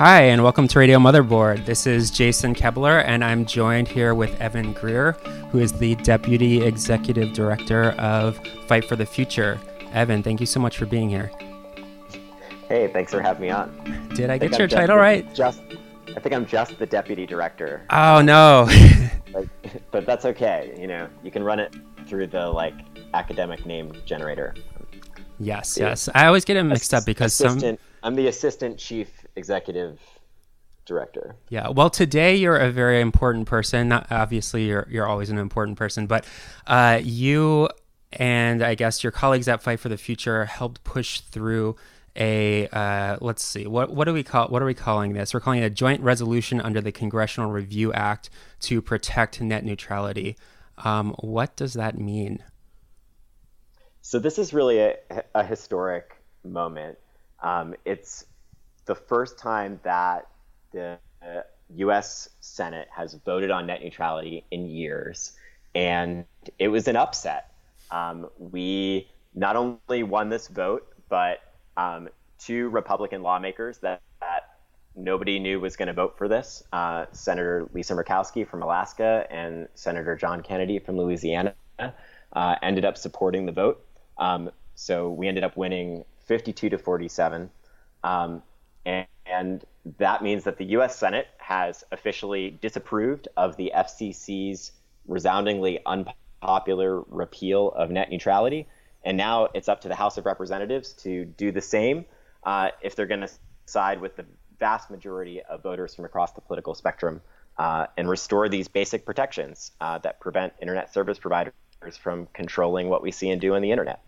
Hi, and welcome to Radio Motherboard. This is Jason Koebler, and I'm joined here with Evan Greer, who is the Deputy Executive Director of Fight for the Future. Evan, thank you so much for being here. Hey, thanks for having me on. Did I, think get your I'm title the- right? Just, I think I'm just the deputy director, Oh, no. like, but that's okay. You know, you can run it through the like academic name generator. yes, yes. I always get it mixed up because some. I'm the assistant chief executive director. Yeah. Well, today you're a very important person. Not obviously you're you're always an important person, but uh, you and I guess your colleagues at Fight for the Future helped push through a uh, let's see what what do we call what are we calling this? We're calling it a joint resolution under the Congressional Review Act to protect net neutrality. Um, what does that mean? So this is really a, a historic moment. Um, it's the first time that the U.S. Senate has voted on net neutrality in years, and it was an upset. Um, we not only won this vote, but um, two Republican lawmakers that, that nobody knew was going to vote for this uh, Senator Lisa Murkowski from Alaska and Senator John Kennedy from Louisiana uh, ended up supporting the vote. Um, so we ended up winning 52 to 47. Um, and, and that means that the US Senate has officially disapproved of the FCC's resoundingly unpopular repeal of net neutrality. And now it's up to the House of Representatives to do the same uh, if they're going to side with the vast majority of voters from across the political spectrum uh, and restore these basic protections uh, that prevent internet service providers from controlling what we see and do on the internet.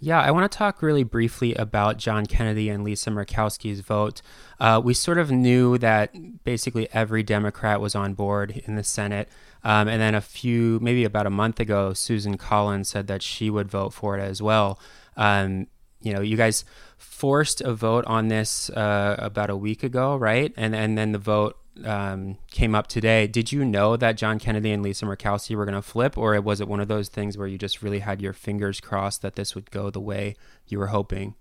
Yeah, I want to talk really briefly about John Kennedy and Lisa Murkowski's vote. Uh, we sort of knew that basically every Democrat was on board in the Senate. Um, and then a few, maybe about a month ago, Susan Collins said that she would vote for it as well. Um, you know, you guys forced a vote on this uh, about a week ago, right? And and then the vote um, came up today. Did you know that John Kennedy and Lisa Murkowski were going to flip, or was it one of those things where you just really had your fingers crossed that this would go the way you were hoping?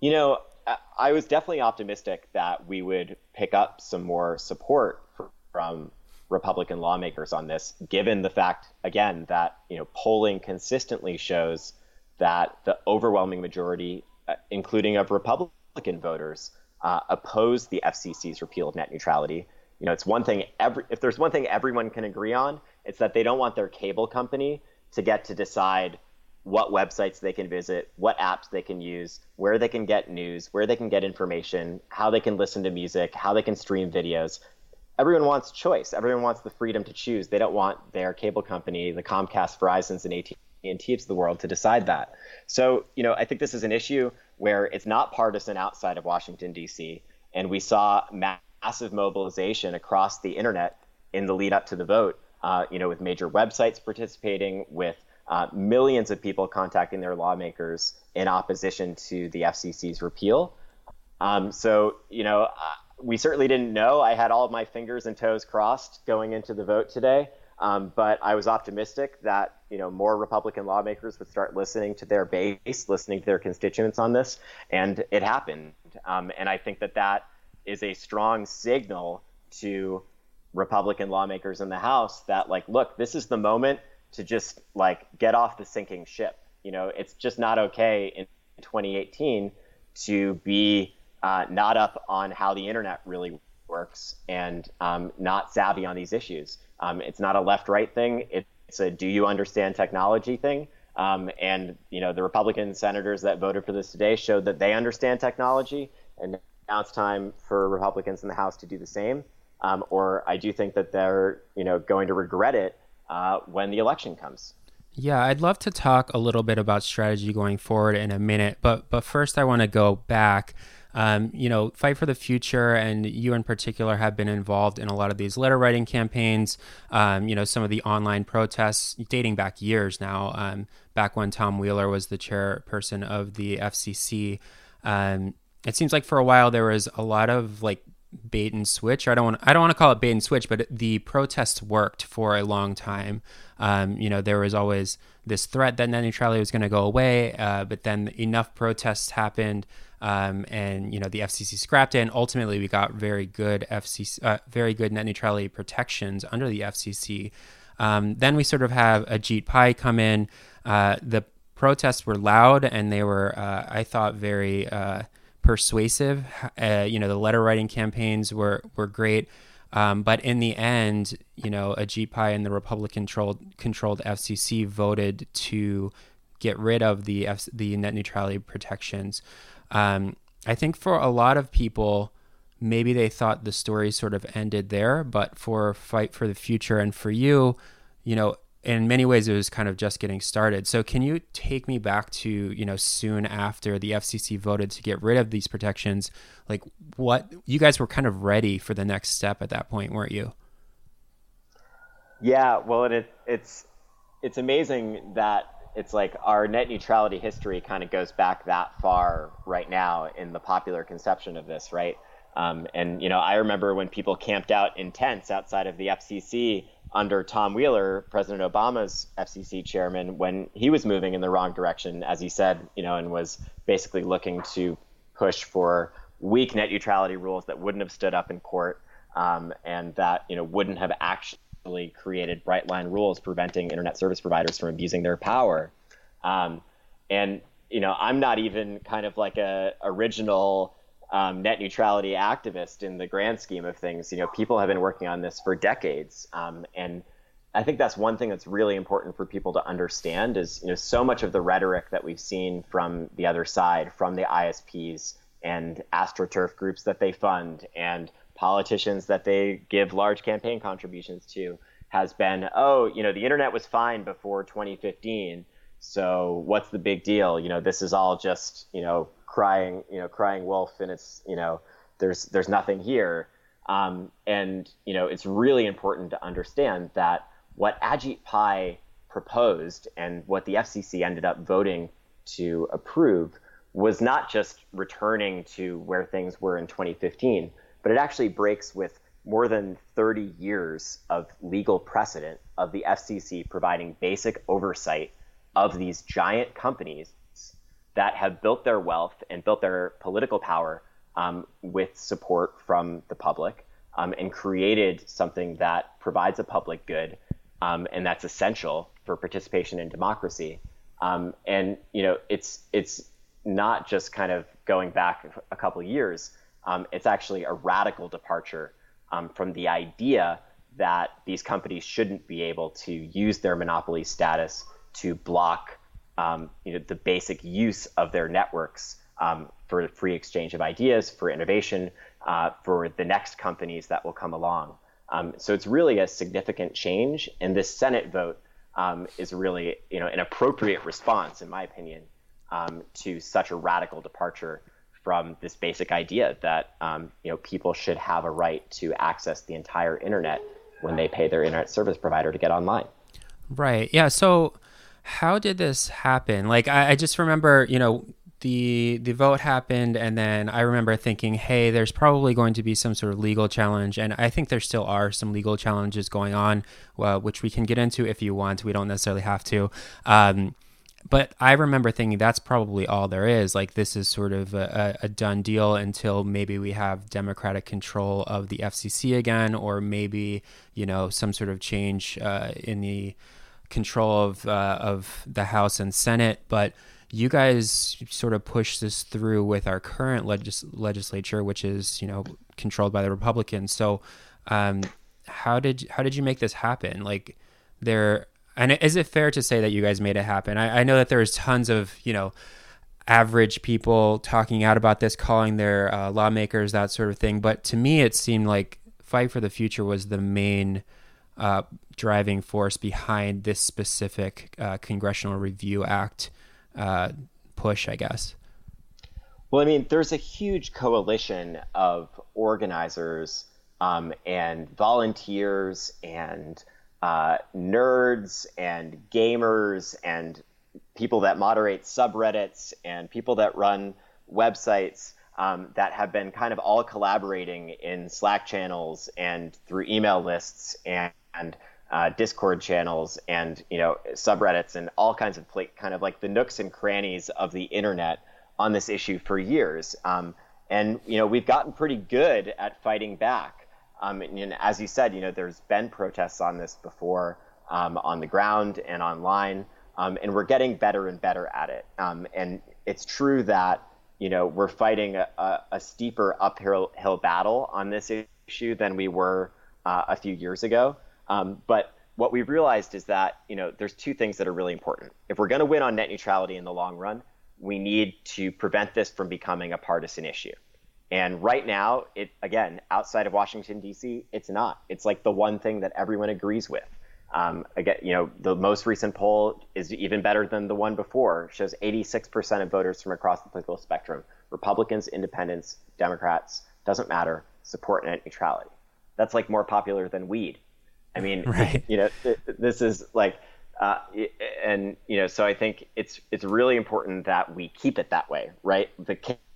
You know, I- I was definitely optimistic that we would pick up some more support from Republican lawmakers on this, given the fact, again, that you know polling consistently shows that the overwhelming majority, uh, including of Republican voters, uh, oppose the FCC's repeal of net neutrality. You know, it's one thing. Every if there's one thing everyone can agree on, it's that they don't want their cable company to get to decide what websites they can visit, what apps they can use, where they can get news, where they can get information, how they can listen to music, how they can stream videos. Everyone wants choice. Everyone wants the freedom to choose. They don't want their cable company, the Comcast, Verizon's, and AT&T's of the world to decide that. So, you know, I think this is an issue where it's not partisan outside of Washington D.C. And we saw massive mobilization across the internet in the lead up to the vote. Uh, you know, with major websites participating, with uh, millions of people contacting their lawmakers in opposition to the FCC's repeal. Um, so, you know, uh, we certainly didn't know. I had all of my fingers and toes crossed going into the vote today, um, but I was optimistic that you know more Republican lawmakers would start listening to their base, listening to their constituents on this, and it happened. Um, and I think that that is a strong signal to Republican lawmakers in the House that, like, look, this is the moment to just like get off the sinking ship. You know, it's just not okay in 2018 to be uh, not up on how the internet really works and um, not savvy on these issues. Um, it's not a left-right thing. A do you understand technology thing. Um, and you know the Republican senators that voted for this today showed that they understand technology, and now it's time for Republicans in the House to do the same. Um, or I do think that they're you know going to regret it uh, when the election comes. Yeah, I'd love to talk a little bit about strategy going forward in a minute, but but first I want to go back. Um, you know, Fight for the Future and you in particular have been involved in a lot of these letter writing campaigns. Um, you know, some of the online protests dating back years now, um, back when Tom Wheeler was the chairperson of the FCC. Um, it seems like for a while there was a lot of like bait and switch. I don't want I don't want to call it bait and switch, but the protests worked for a long time. Um, you know, there was always this threat that net neutrality was going to go away, uh, but then enough protests happened, um, and you know the FCC scrapped it, and ultimately we got very good FCC, uh, very good net neutrality protections under the FCC. Um, then we sort of have Ajit Pai come in. Uh, the protests were loud, and they were, uh, I thought, very uh, persuasive. Uh, you know, the letter writing campaigns were were great. Um, but in the end, you know, Ajit Pai and the Republican controlled controlled FCC voted to get rid of the F- the net neutrality protections. Um, I think for a lot of people, maybe they thought the story sort of ended there. But for Fight for the Future and for you, you know, in many ways it was kind of just getting started. So can you take me back to, you know, soon after the FCC voted to get rid of these protections, like what you guys were kind of ready for the next step at that point, weren't you? Yeah, well it it's it's amazing that it's like our net neutrality history kind of goes back that far right now in the popular conception of this, right? Um, and you know, I remember when people camped out in tents outside of the FCC under Tom Wheeler, President Obama's FCC chairman, when he was moving in the wrong direction, as he said, you know, and was basically looking to push for weak net neutrality rules that wouldn't have stood up in court um, and that you know wouldn't have actually created bright line rules preventing internet service providers from abusing their power. Um, and you know, I'm not even kind of like a original um, net neutrality activist in the grand scheme of things. You know, people have been working on this for decades, um, and I think that's one thing that's really important for people to understand. Is you know, so much of the rhetoric that we've seen from the other side, from the ISPs and astroturf groups that they fund, and politicians that they give large campaign contributions to, has been, oh, you know, the internet was fine before 2015. So what's the big deal? You know, this is all just, you know, crying, you know, crying wolf, and it's you know, there's there's nothing here. Um, and you know, it's really important to understand that what Ajit Pai proposed and what the FCC ended up voting to approve was not just returning to where things were in 2015, but it actually breaks with more than 30 years of legal precedent of the FCC providing basic oversight of these giant companies that have built their wealth and built their political power um, with support from the public um, and created something that provides a public good um, and that's essential for participation in democracy. Um, and you know, it's it's not just kind of going back a couple years. Um, it's actually a radical departure um, from the idea that these companies shouldn't be able to use their monopoly status to block um, you know, the basic use of their networks um, for free exchange of ideas, for innovation, uh, for the next companies that will come along. Um, so it's really a significant change, and this Senate vote um, is really, you know, an appropriate response, in my opinion, to such a radical departure from this basic idea that um, you know people should have a right to access the entire internet when they pay their internet service provider to get online. Right. Yeah. So how did this happen? Like, I, I just remember, you know, the the vote happened and then I remember thinking, hey, there's probably going to be some sort of legal challenge and I think there still are some legal challenges going on, uh, which we can get into if you want. We don't necessarily have to. Um, but I remember thinking that's probably all there is. Like this is sort of a, a, done deal until maybe we have democratic control of the FCC again, or maybe you know some sort of change uh, in the control of uh, of the House and Senate, but you guys sort of pushed this through with our current legis- legislature, which is you know controlled by the Republicans. So, um, how did how did you make this happen? Like, there and is it fair to say that you guys made it happen? I, I know that there's tons of you know average people talking out about this, calling their uh, lawmakers that sort of thing. But to me, it seemed like Fight for the Future was the main uh, driving force behind this specific uh, Congressional Review Act uh, push, I guess. Well, I mean, there's a huge coalition of organizers um, and volunteers and uh, nerds and gamers and people that moderate subreddits and people that run websites um, that have been kind of all collaborating in Slack channels and through email lists and, and uh, Discord channels and you know subreddits and all kinds of pl- kind of like the nooks and crannies of the internet on this issue for years. Um, and you know we've gotten pretty good at fighting back. Um, and, and, as you said, you know there's been protests on this before um, on the ground and online, um, and we're getting better and better at it. Um, and it's true that you know we're fighting a, a, a steeper uphill battle on this issue than we were uh, a few years ago. Um, but what we've realized is that you know there's two things that are really important. If we're going to win on net neutrality in the long run, we need to prevent this from becoming a partisan issue. And right now, it again outside of Washington D.C., it's not. It's like the one thing that everyone agrees with. Um, again, you know, the most recent poll is even better than the one before. It shows 86% of voters from across the political spectrum, Republicans, Independents, Democrats, doesn't matter, support net neutrality. That's like more popular than weed. I mean, right. you know, this is like, uh, and you know, so I think it's it's really important that we keep it that way, right? The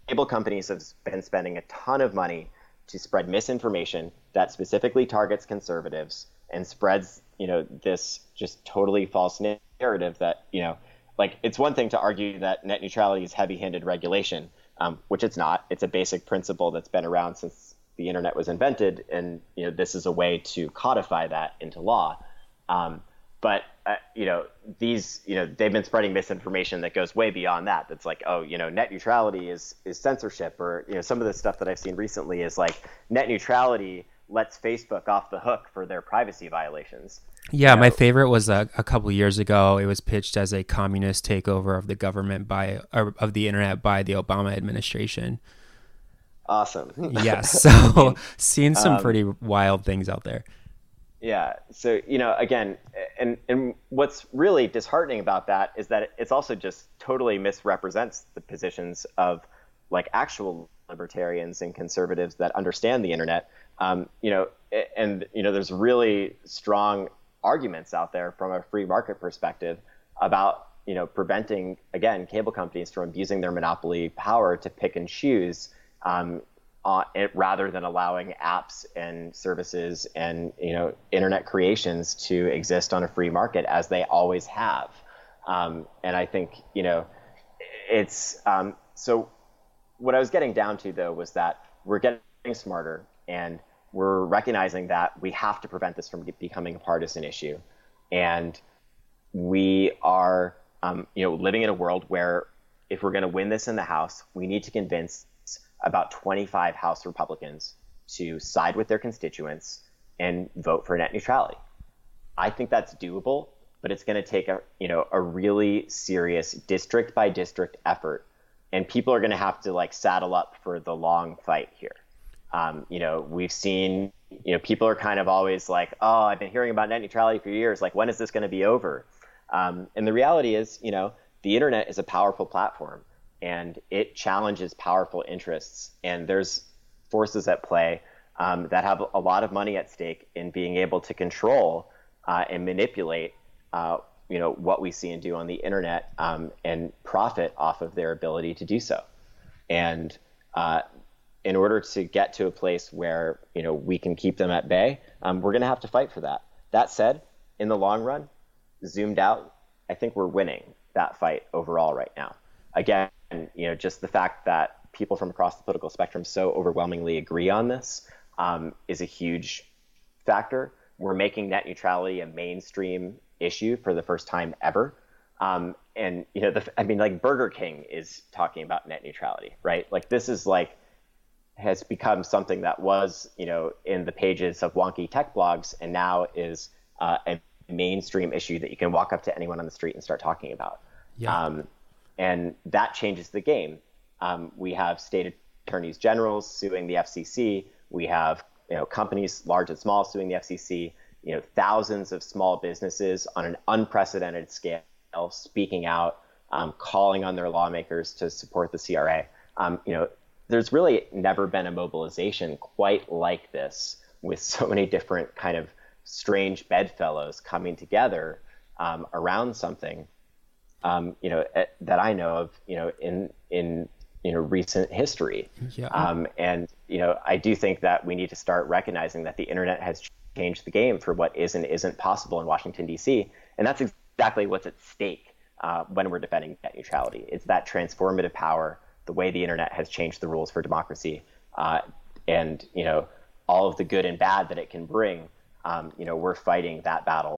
cable companies have been spending a ton of money to spread misinformation that specifically targets conservatives and spreads, you know, this just totally false narrative that you know, like it's one thing to argue that net neutrality is heavy-handed regulation, um, which it's not. It's a basic principle that's been around since the internet was invented, and you know this is a way to codify that into law. Um, but uh, you know these you know they've been spreading misinformation that goes way beyond that. That's like oh you know net neutrality is is censorship, or you know some of the stuff that I've seen recently is like net neutrality lets Facebook off the hook for their privacy violations. Yeah, you know, my favorite was a, a couple years ago. It was pitched as a communist takeover of the government by of the internet by the Obama administration awesome. yes. So seeing some um, pretty wild things out there. Yeah. So, you know, again, and, and what's really disheartening about that is that it's also just totally misrepresents the positions of like actual libertarians and conservatives that understand the internet. Um, you know, and, you know, there's really strong arguments out there from a free market perspective about, you know, preventing, again, cable companies from abusing their monopoly power to pick and choose um, uh, it, rather than allowing apps and services and you know internet creations to exist on a free market as they always have. Um, and I think you know it's um, so. What I was getting down to though was that we're getting smarter and we're recognizing that we have to prevent this from becoming a partisan issue, and we are um, you know living in a world where if we're going to win this in the House, we need to convince about 25 House Republicans to side with their constituents and vote for net neutrality. I think that's doable, but it's going to take a you know a really serious district by district effort, and people are going to have to like saddle up for the long fight here. Um, you know, we've seen you know people are kind of always like, oh, I've been hearing about net neutrality for years. Like, when is this going to be over? Um, and the reality is, you know, the internet is a powerful platform and it challenges powerful interests. And there's forces at play um, that have a lot of money at stake in being able to control uh, and manipulate, uh, you know, what we see and do on the internet um, and profit off of their ability to do so. And uh, in order to get to a place where you know we can keep them at bay, um, we're going to have to fight for that. That said, in the long run, zoomed out, I think we're winning that fight overall right now. Again, and you know just the fact that people from across the political spectrum so overwhelmingly agree on this um, is a huge factor. We're making net neutrality a mainstream issue for the first time ever. Um, and you know, the, I mean, like Burger King is talking about net neutrality, right? Like this is like has become something that was, you know, in the pages of wonky tech blogs, and now is uh, a mainstream issue that you can walk up to anyone on the street and start talking about. Yeah. Um, and that changes the game. Um, we have state attorneys generals suing the FCC. We have you know companies large and small suing the FCC. You know thousands of small businesses on an unprecedented scale speaking out, um, calling on their lawmakers to support the CRA. Um, you know there's really never been a mobilization quite like this with so many different kind of strange bedfellows coming together um, around something um, you know eh, that I know of you know in in you know recent history yeah. um, and you know I do think that we need to start recognizing that the internet has changed the game for what is and isn't possible in Washington D.C. and that's exactly what's at stake uh, when we're defending net neutrality it's that transformative power the way the internet has changed the rules for democracy, uh, and you know all of the good and bad that it can bring. Um, you know, we're fighting that battle.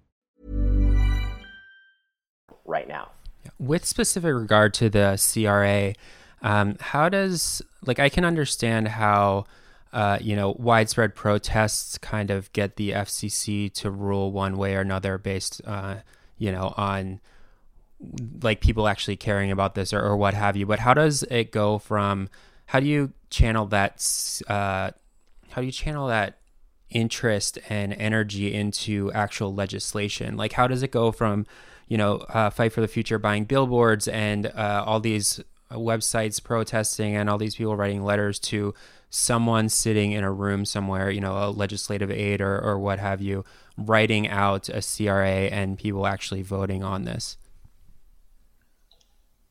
Right now. With specific regard to the CRA, um, how does, like, I can understand how... Uh, you know, widespread protests kind of get the FCC to rule one way or another based uh, you know, on like people actually caring about this or, or what have you. But how does it go from how do you channel that uh, how do you channel that interest and energy into actual legislation? Like how does it go from you know uh, fight for the future buying billboards and uh, all these websites protesting and all these people writing letters to someone sitting in a room somewhere, you know, a legislative aide or, or what have you, writing out a CRA and people actually voting on this?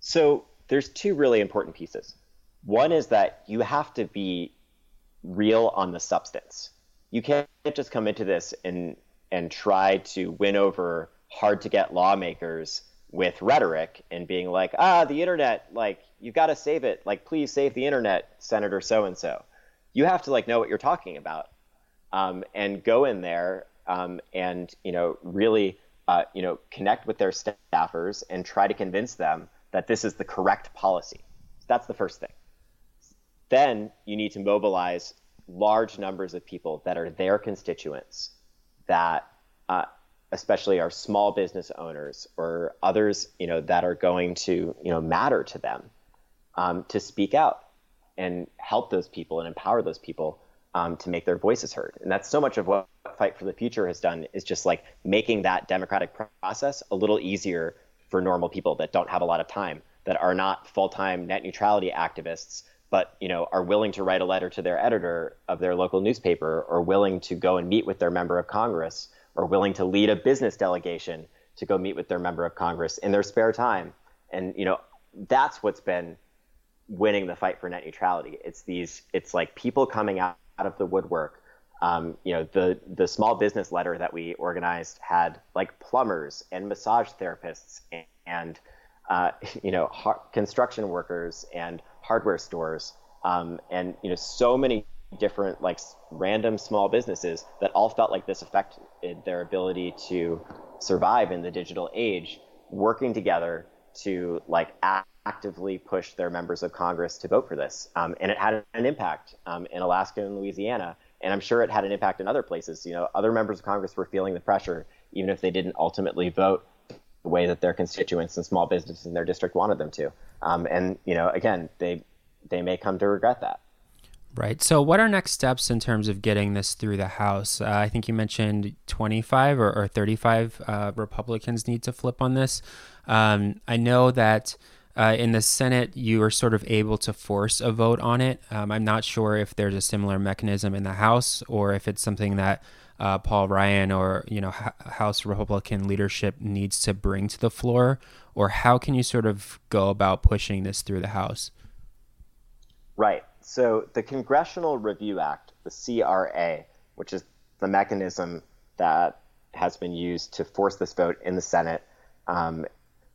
So there's two really important pieces. One is that you have to be real on the substance. You can't just come into this and and try to win over hard to get lawmakers with rhetoric and being like, ah, the internet, like you've got to save it. Like, please save the internet, Senator so and so. You have to like know what you're talking about um, and go in there um, and you know really uh, you know connect with their staffers and try to convince them that this is the correct policy. That's the first thing. Then you need to mobilize large numbers of people that are their constituents, that uh, especially our small business owners or others you know that are going to you know matter to them, um, to speak out and help those people and empower those people um, to make their voices heard. And that's so much of what Fight for the Future has done is just like making that democratic process a little easier for normal people that don't have a lot of time, that are not full-time net neutrality activists, but you know are willing to write a letter to their editor of their local newspaper, or willing to go and meet with their member of Congress, or willing to lead a business delegation to go meet with their member of Congress in their spare time. And you know that's what's been winning the fight for net neutrality. It's these, it's like people coming out out of the woodwork. Um, you know, the the small business letter that we organized had like plumbers and massage therapists and, and uh, you know har- construction workers and hardware stores um, and you know so many different like random small businesses that all felt like this affected their ability to survive in the digital age working together to like act actively push their members of Congress to vote for this. Um, and it had an impact um, in Alaska and Louisiana. And I'm sure it had an impact in other places. You know, other members of Congress were feeling the pressure, even if they didn't ultimately vote the way that their constituents and small businesses in their district wanted them to. Um, and, you know, again, they, they may come to regret that. Right. So, what are next steps in terms of getting this through the House? Uh, I think you mentioned 25 or, or 35 uh, Republicans need to flip on this. Um, I know that uh, in the Senate, you are sort of able to force a vote on it. Um, I'm not sure if there's a similar mechanism in the House or if it's something that uh, Paul Ryan or you know H- House Republican leadership needs to bring to the floor, or how can you sort of go about pushing this through the House? Right. So the Congressional Review Act, the CRA, which is the mechanism that has been used to force this vote in the Senate, um,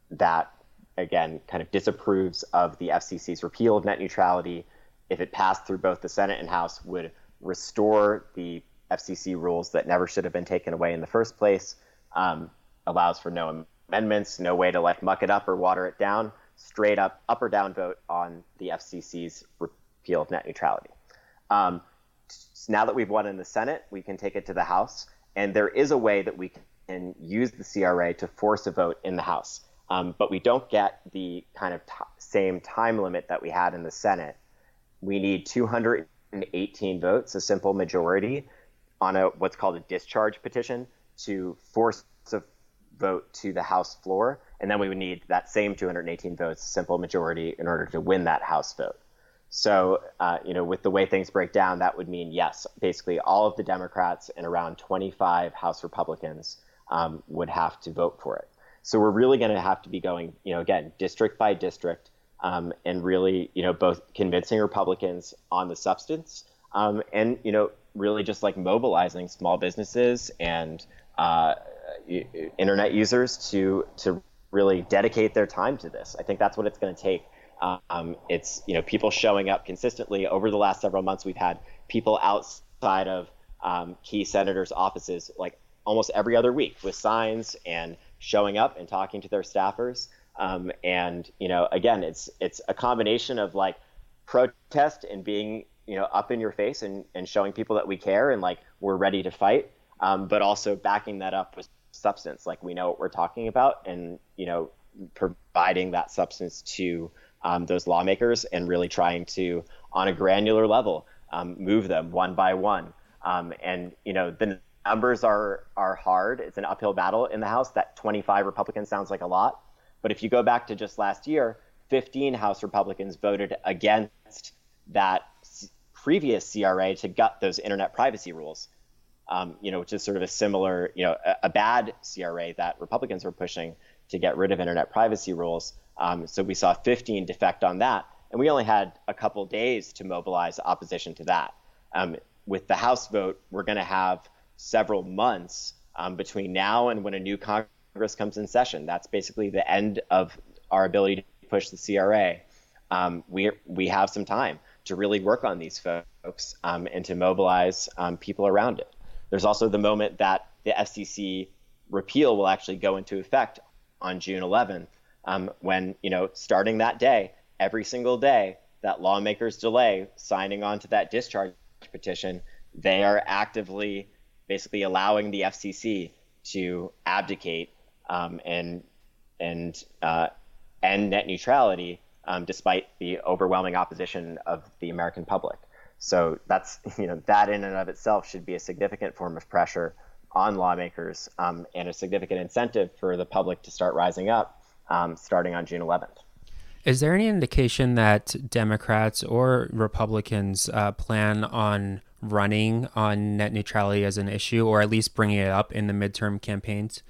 that again kind of disapproves of the FCC's repeal of net neutrality. If it passed through both the Senate and House, would restore the FCC rules that never should have been taken away in the first place. Um, allows for no amendments, no way to like muck it up or water it down. Straight up, up or down vote on the FCC's repeal of net neutrality. Um, so now that we've won in the Senate, we can take it to the House, and there is a way that we can use the CRA to force a vote in the House. Um, but we don't get the kind of t- same time limit that we had in the Senate. We need 218 votes, a simple majority, on a what's called a discharge petition to force a vote to the House floor, and then we would need that same 218 votes, simple majority, in order to win that House vote. So, uh, you know, with the way things break down, that would mean yes, basically all of the Democrats and around 25 House Republicans um, would have to vote for it. So we're really going to have to be going, you know, again, district by district, um, and really, you know, both convincing Republicans on the substance, um, and you know, really just like mobilizing small businesses and uh, internet users to to really dedicate their time to this. I think that's what it's going to take. Um, it's you know people showing up consistently over the last several months. We've had people outside of um, key senators' offices like almost every other week with signs and showing up and talking to their staffers. Um, and you know, again, it's it's a combination of like protest and being you know up in your face and, and showing people that we care and like we're ready to fight, um, but also backing that up with substance. Like we know what we're talking about, and you know, providing that substance to um, those lawmakers and really trying to, on a granular level, um, move them one by one. Um, and you know, the numbers are are hard. It's an uphill battle in the House. That 25 Republicans sounds like a lot, but if you go back to just last year, 15 House Republicans voted against that previous CRA to gut those internet privacy rules. Um, you know, which is sort of a similar, you know, a, a, bad CRA that Republicans were pushing to get rid of internet privacy rules. Um, so we saw 15 defect on that, and we only had a couple days to mobilize opposition to that. Um, with the House vote, we're going to have several months um, between now and when a new Congress comes in session. That's basically the end of our ability to push the CRA. Um, we we have some time to really work on these folks um, and to mobilize um, people around it. There's also the moment that the FCC repeal will actually go into effect on June 11th, um, when you know starting that day, every single day that lawmakers delay signing on to that discharge petition, they are actively basically allowing the FCC to abdicate um, and and uh, end net neutrality, um, despite the overwhelming opposition of the American public. So that's you know that in and of itself should be a significant form of pressure on lawmakers um, and a significant incentive for the public to start rising up um, starting on June 11th. Is there any indication that Democrats or Republicans uh, plan on running on net neutrality as an issue, or at least bringing it up in the midterm campaigns?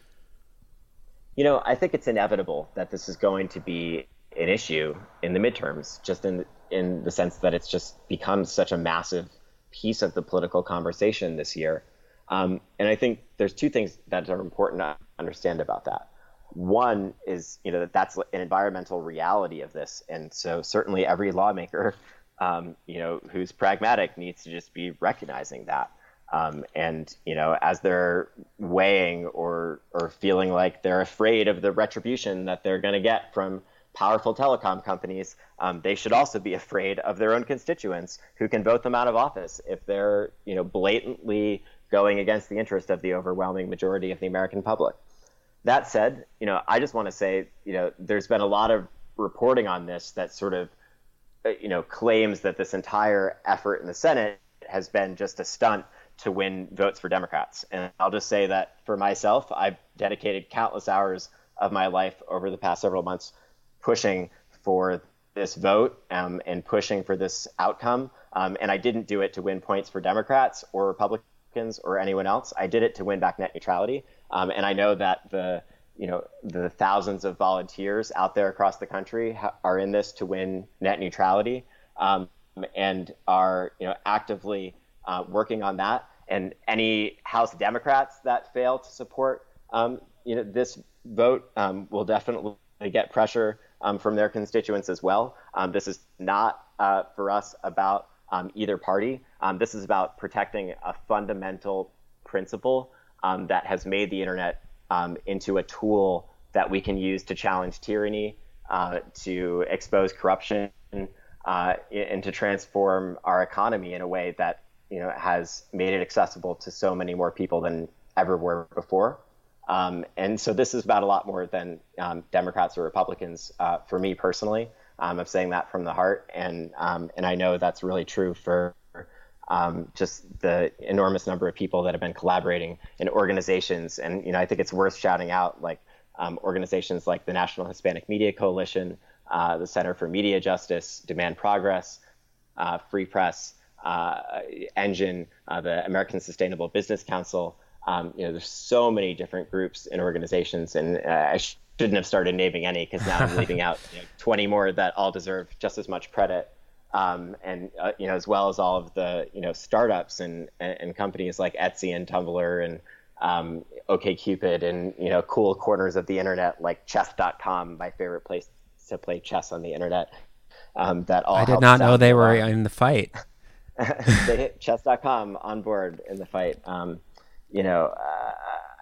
You know, I think it's inevitable that this is going to be an issue in the midterms, just in in the sense that it's just become such a massive piece of the political conversation this year. Um, and I think there's two things that are important to understand about that. One is, you know, that that's an environmental reality of this, and so certainly every lawmaker um, you know, who's pragmatic needs to just be recognizing that. Um, and you know, as they're weighing or or feeling like they're afraid of the retribution that they're going to get from powerful telecom companies, um, they should also be afraid of their own constituents who can vote them out of office if they're you know blatantly going against the interest of the overwhelming majority of the American public. That said, you know, I just want to say, you know, there's been a lot of reporting on this that sort of uh, you know, claims that this entire effort in the Senate has been just a stunt to win votes for Democrats. And I'll just say that for myself, I've dedicated countless hours of my life over the past several months pushing for this vote um, and pushing for this outcome. Um, and I didn't do it to win points for Democrats or Republicans. Or anyone else. I did it to win back net neutrality, um, and I know that the you know the thousands of volunteers out there across the country ha- are in this to win net neutrality um, and are you know actively uh, working on that. And any House Democrats that fail to support um, you know this vote um, will definitely get pressure um, from their constituents as well. Um, this is not uh, for us about um, either party. Um, this is about protecting a fundamental principle um, that has made the internet into a tool that we can use to challenge tyranny, uh, to expose corruption, uh, and to transform our economy in a way that you know has made it accessible to so many more people than ever were before. Um, and so this is about a lot more than um, Democrats or Republicans uh, for me personally. Um, I'm saying that from the heart, and um, and I know that's really true for um, just the enormous number of people that have been collaborating in organizations. And you know, I think it's worth shouting out like um, organizations like the National Hispanic Media Coalition, uh, the Center for Media Justice, Demand Progress, uh, Free Press, uh, Engine, uh, the American Sustainable Business Council. Um, you know, there's so many different groups and organizations, and uh, I shouldn't have started naming any because now I'm leaving out you know, 20 more that all deserve just as much credit. Um, and uh, you know, as well as all of the you know startups and, and companies like Etsy and Tumblr and um, OkCupid and you know cool corners of the internet like Chess.com, my favorite place to play chess on the internet. Um, that all I did not know they were in the fight. they hit Chess.com on board in the fight. Um, you know, uh,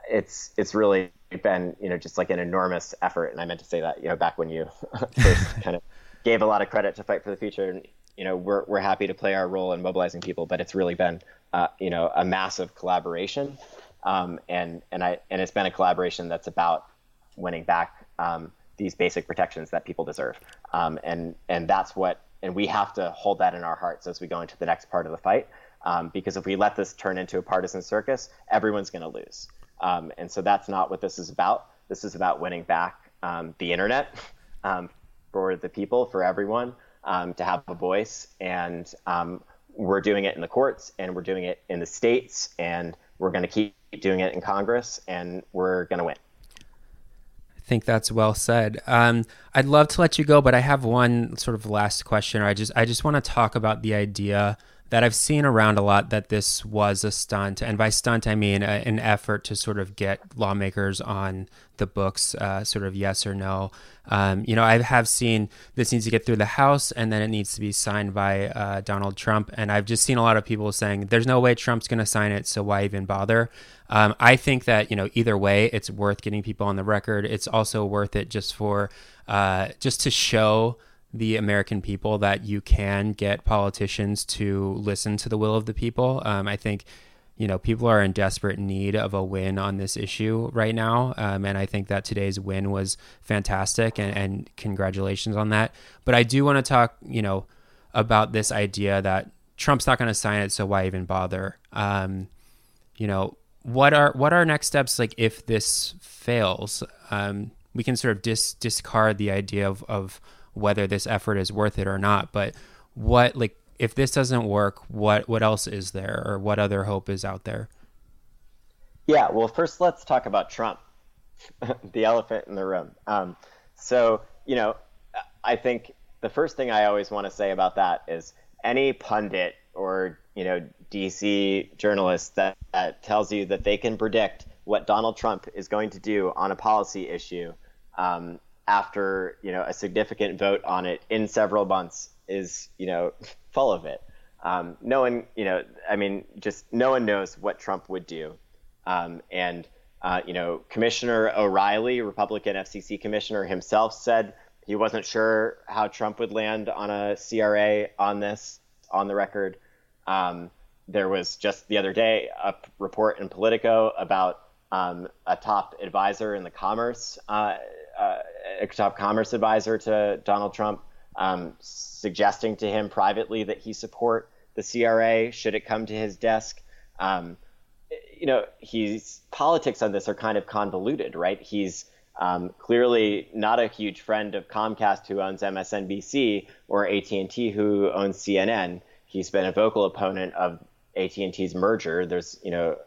it's it's really been you know just like an enormous effort, and I meant to say that you know back when you first kind of gave a lot of credit to Fight for the Future, and you know we're we're happy to play our role in mobilizing people, but it's really been uh, you know a massive collaboration, um, and and I and it's been a collaboration that's about winning back um, these basic protections that people deserve, um, and and that's what and we have to hold that in our hearts as we go into the next part of the fight. Um, because if we let this turn into a partisan circus, everyone's going to lose. Um, and so that's not what this is about. This is about winning back um, the internet um, for the people, for everyone um, to have a voice. And um, we're doing it in the courts and we're doing it in the states and we're going to keep doing it in Congress and we're going to win. I think that's well said. Um, I'd love to let you go, but I have one sort of last question. Or I just I just want to talk about the idea that I've seen around a lot that this was a stunt. And by stunt, I mean a, an effort to sort of get lawmakers on the books, uh, sort of yes or no. Um, you know, I have seen this needs to get through the House and then it needs to be signed by uh, Donald Trump. And I've just seen a lot of people saying there's no way Trump's going to sign it, so why even bother? Um, I think that, you know, either way, it's worth getting people on the record. It's also worth it just for, uh, just to show the American people that you can get politicians to listen to the will of the people. Um, I think, you know, people are in desperate need of a win on this issue right now. Um, and I think that today's win was fantastic and, and congratulations on that. But I do want to talk, you know, about this idea that Trump's not going to sign it, so why even bother? Um, you know, what are what are next steps like if this fails? Um, we can sort of dis- discard the idea of, of whether this effort is worth it or not. But what like if this doesn't work, what what else is there, or what other hope is out there? Yeah, well, first let's talk about Trump, the elephant in the room. Um, so you know, I think the first thing I always want to say about that is any pundit or you know DC journalist that, that tells you that they can predict what Donald Trump is going to do on a policy issue um, after you know a significant vote on it in several months is you know full of it. Um, no one, you know, I mean, just no one knows what Trump would do. Um, and uh, you know, Commissioner O'Rielly, Republican FCC commissioner himself, said he wasn't sure how Trump would land on a CRA on this on the record. Um, there was just the other day a report in Politico about um, a top advisor in the Commerce uh, uh, a top commerce advisor to Donald Trump, um, suggesting to him privately that he support the CRA should it come to his desk. Um, you know, he's politics on this are kind of convoluted, right? He's um, clearly not a huge friend of Comcast, who owns MSNBC, or AT&T, who owns CNN. He's been a vocal opponent of AT&T's merger. There's you know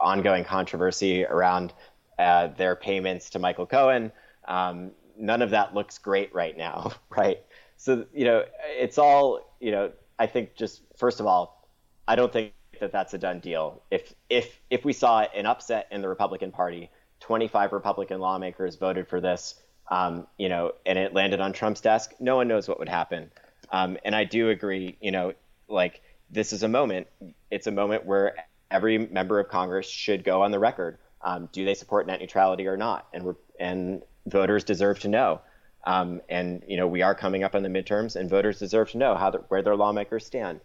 ongoing controversy around uh, their payments to Michael Cohen. Um, none of that looks great right now, right? So you know, it's all you know. I think just first of all, I don't think that that's a done deal. If if if we saw an upset in the Republican Party, 25 Republican lawmakers voted for this, um, you know, and it landed on Trump's desk, no one knows what would happen. Um, and I do agree, you know, like this is a moment. It's a moment where every member of Congress should go on the record. Um, do they support net neutrality or not? And and voters deserve to know. Um, and you know, we are coming up on the midterms, and voters deserve to know how the, where their lawmakers stand.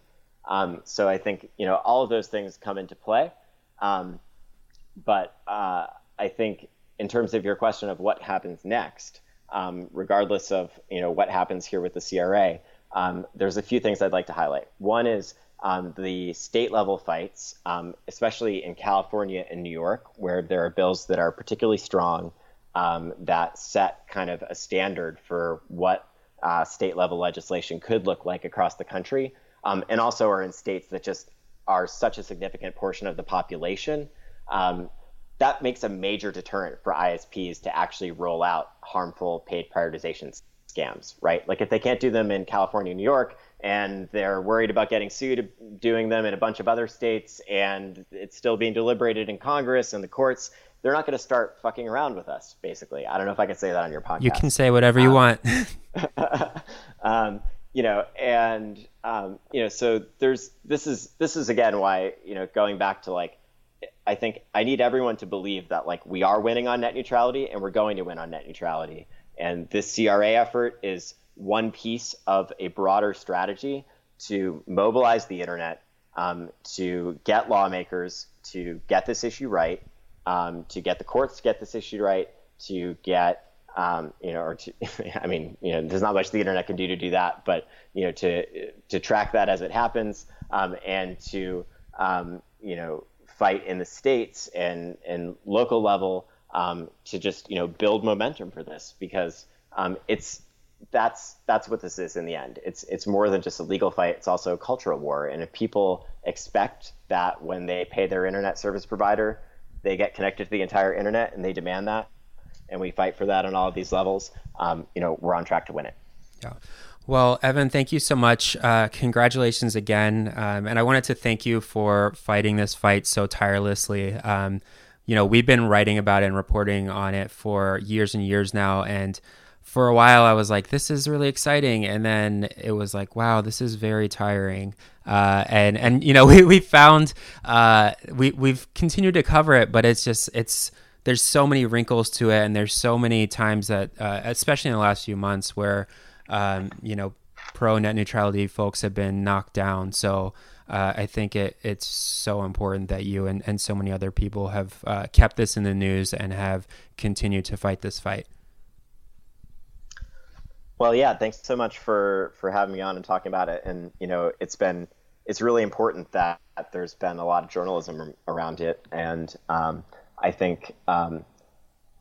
Um, so I think you know all of those things come into play. Um, but uh, I think in terms of your question of what happens next, um, regardless of you know what happens here with the CRA, um, there's a few things I'd like to highlight. One is um, the state level fights, especially in California and New York, where there are bills that are particularly strong um, that set kind of a standard for what uh, state level legislation could look like across the country, um, and also are in states that just are such a significant portion of the population. Um, that makes a major deterrent for ISPs to actually roll out harmful paid prioritization scams, right? Like if they can't do them in California, New York, and they're worried about getting sued doing them in a bunch of other states, and it's still being deliberated in Congress and the courts, they're not going to start fucking around with us. Basically, I don't know if I can say that on your podcast. You can say whatever you um, want. um, you know, and um, you know, so there's this is this is again why you know going back to like I think I need everyone to believe that like we are winning on net neutrality and we're going to win on net neutrality. And this CRA effort is one piece of a broader strategy to mobilize the internet, um, to get lawmakers to get this issue right, um, to get the courts to get this issue right, to get um, you know, or to, I mean, you know, there's not much the internet can do to do that, but you know, to to track that as it happens, um, and to um, you know, fight in the states and and local level um, to just you know build momentum for this because um, it's that's that's what this is in the end. It's it's more than just a legal fight. It's also a cultural war. And if people expect that when they pay their internet service provider, they get connected to the entire internet and they demand that, and we fight for that on all of these levels, um, you know, we're on track to win it. Yeah. Well, Evan, thank you so much. Uh, congratulations again. Um, and I wanted to thank you for fighting this fight so tirelessly. Um, you know, we've been writing about it and reporting on it for years and years now. And for a while, I was like, this is really exciting. And then it was like, wow, this is very tiring. Uh, and, and, you know, we, we found, uh, we, we've continued to cover it, but it's just, it's, there's so many wrinkles to it. And there's so many times that, uh, especially in the last few months where, um, you know, pro net neutrality folks have been knocked down. So uh, I think it, it's so important that you and, and so many other people have uh, kept this in the news and have continued to fight this fight. Well, yeah, thanks so much for for having me on and talking about it. And you know, it's been it's really important that there's been a lot of journalism around it, and um, I think um,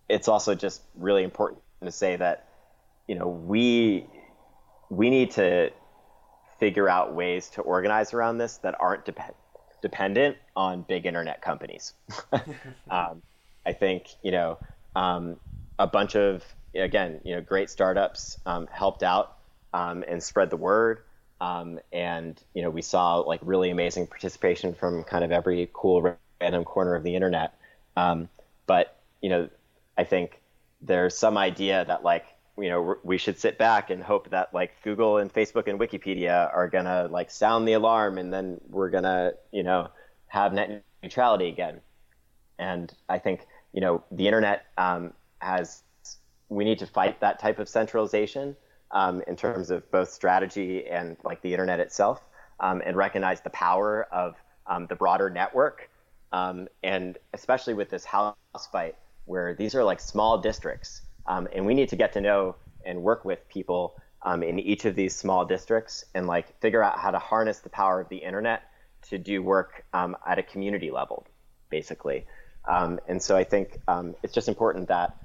it's also just really important to say that you know we we need to figure out ways to organize around this that aren't de- dependent on big internet companies. um, I think you know um, a bunch of again you know great startups um, helped out um, and spread the word. Um, and you know we saw like really amazing participation from kind of every cool random corner of the internet. Um, but you know I think there's some idea that like you know we should sit back and hope that like Google and Facebook and Wikipedia are gonna like sound the alarm and then we're gonna you know have net neutrality again. And I think you know the internet um, has we need to fight that type of centralization um, in terms of both strategy and like the internet itself, um, and recognize the power of um, the broader network. Um, and especially with this house fight, where these are like small districts um, and we need to get to know and work with people um, in each of these small districts and like figure out how to harness the power of the internet to do work at a community level, basically. And so I think it's just important that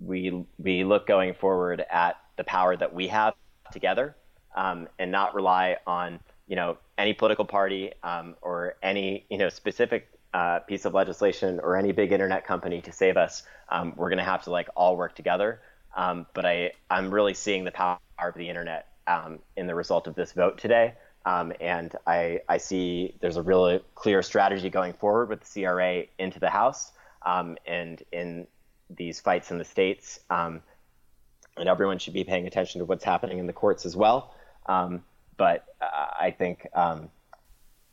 we we look going forward at the power that we have together and not rely on you know any political party um, or any you know specific uh, piece of legislation or any big internet company to save us. Um, we're going to have to like all work together. Um, but I I'm really seeing the power of the internet um, in the result of this vote today. Um, and I, I see there's a really clear strategy going forward with the CRA into the House um, and in these fights in the states. Um, and everyone should be paying attention to what's happening in the courts as well. Um, but uh, I think um,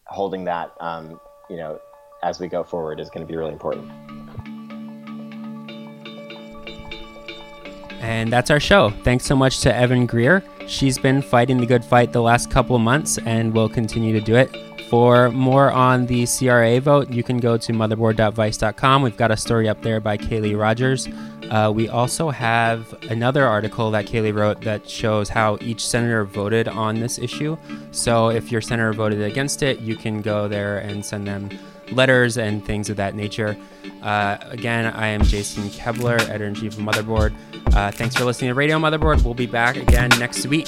holding that, um, you know, as we go forward is going to be really important. And that's our show. Thanks so much to Evan Greer. She's been fighting the good fight the last couple of months and will continue to do it. For more on the CRA vote, you can go to motherboard.vice.com. We've got a story up there by Kaleigh Rogers. Uh, we also have another article that Kaleigh wrote that shows how each senator voted on this issue. So if your senator voted against it, you can go there and send them letters and things of that nature. Uh, again, I am Jason Koebler, editor in chief of Motherboard. Uh, thanks for listening to Radio Motherboard. We'll be back again next week.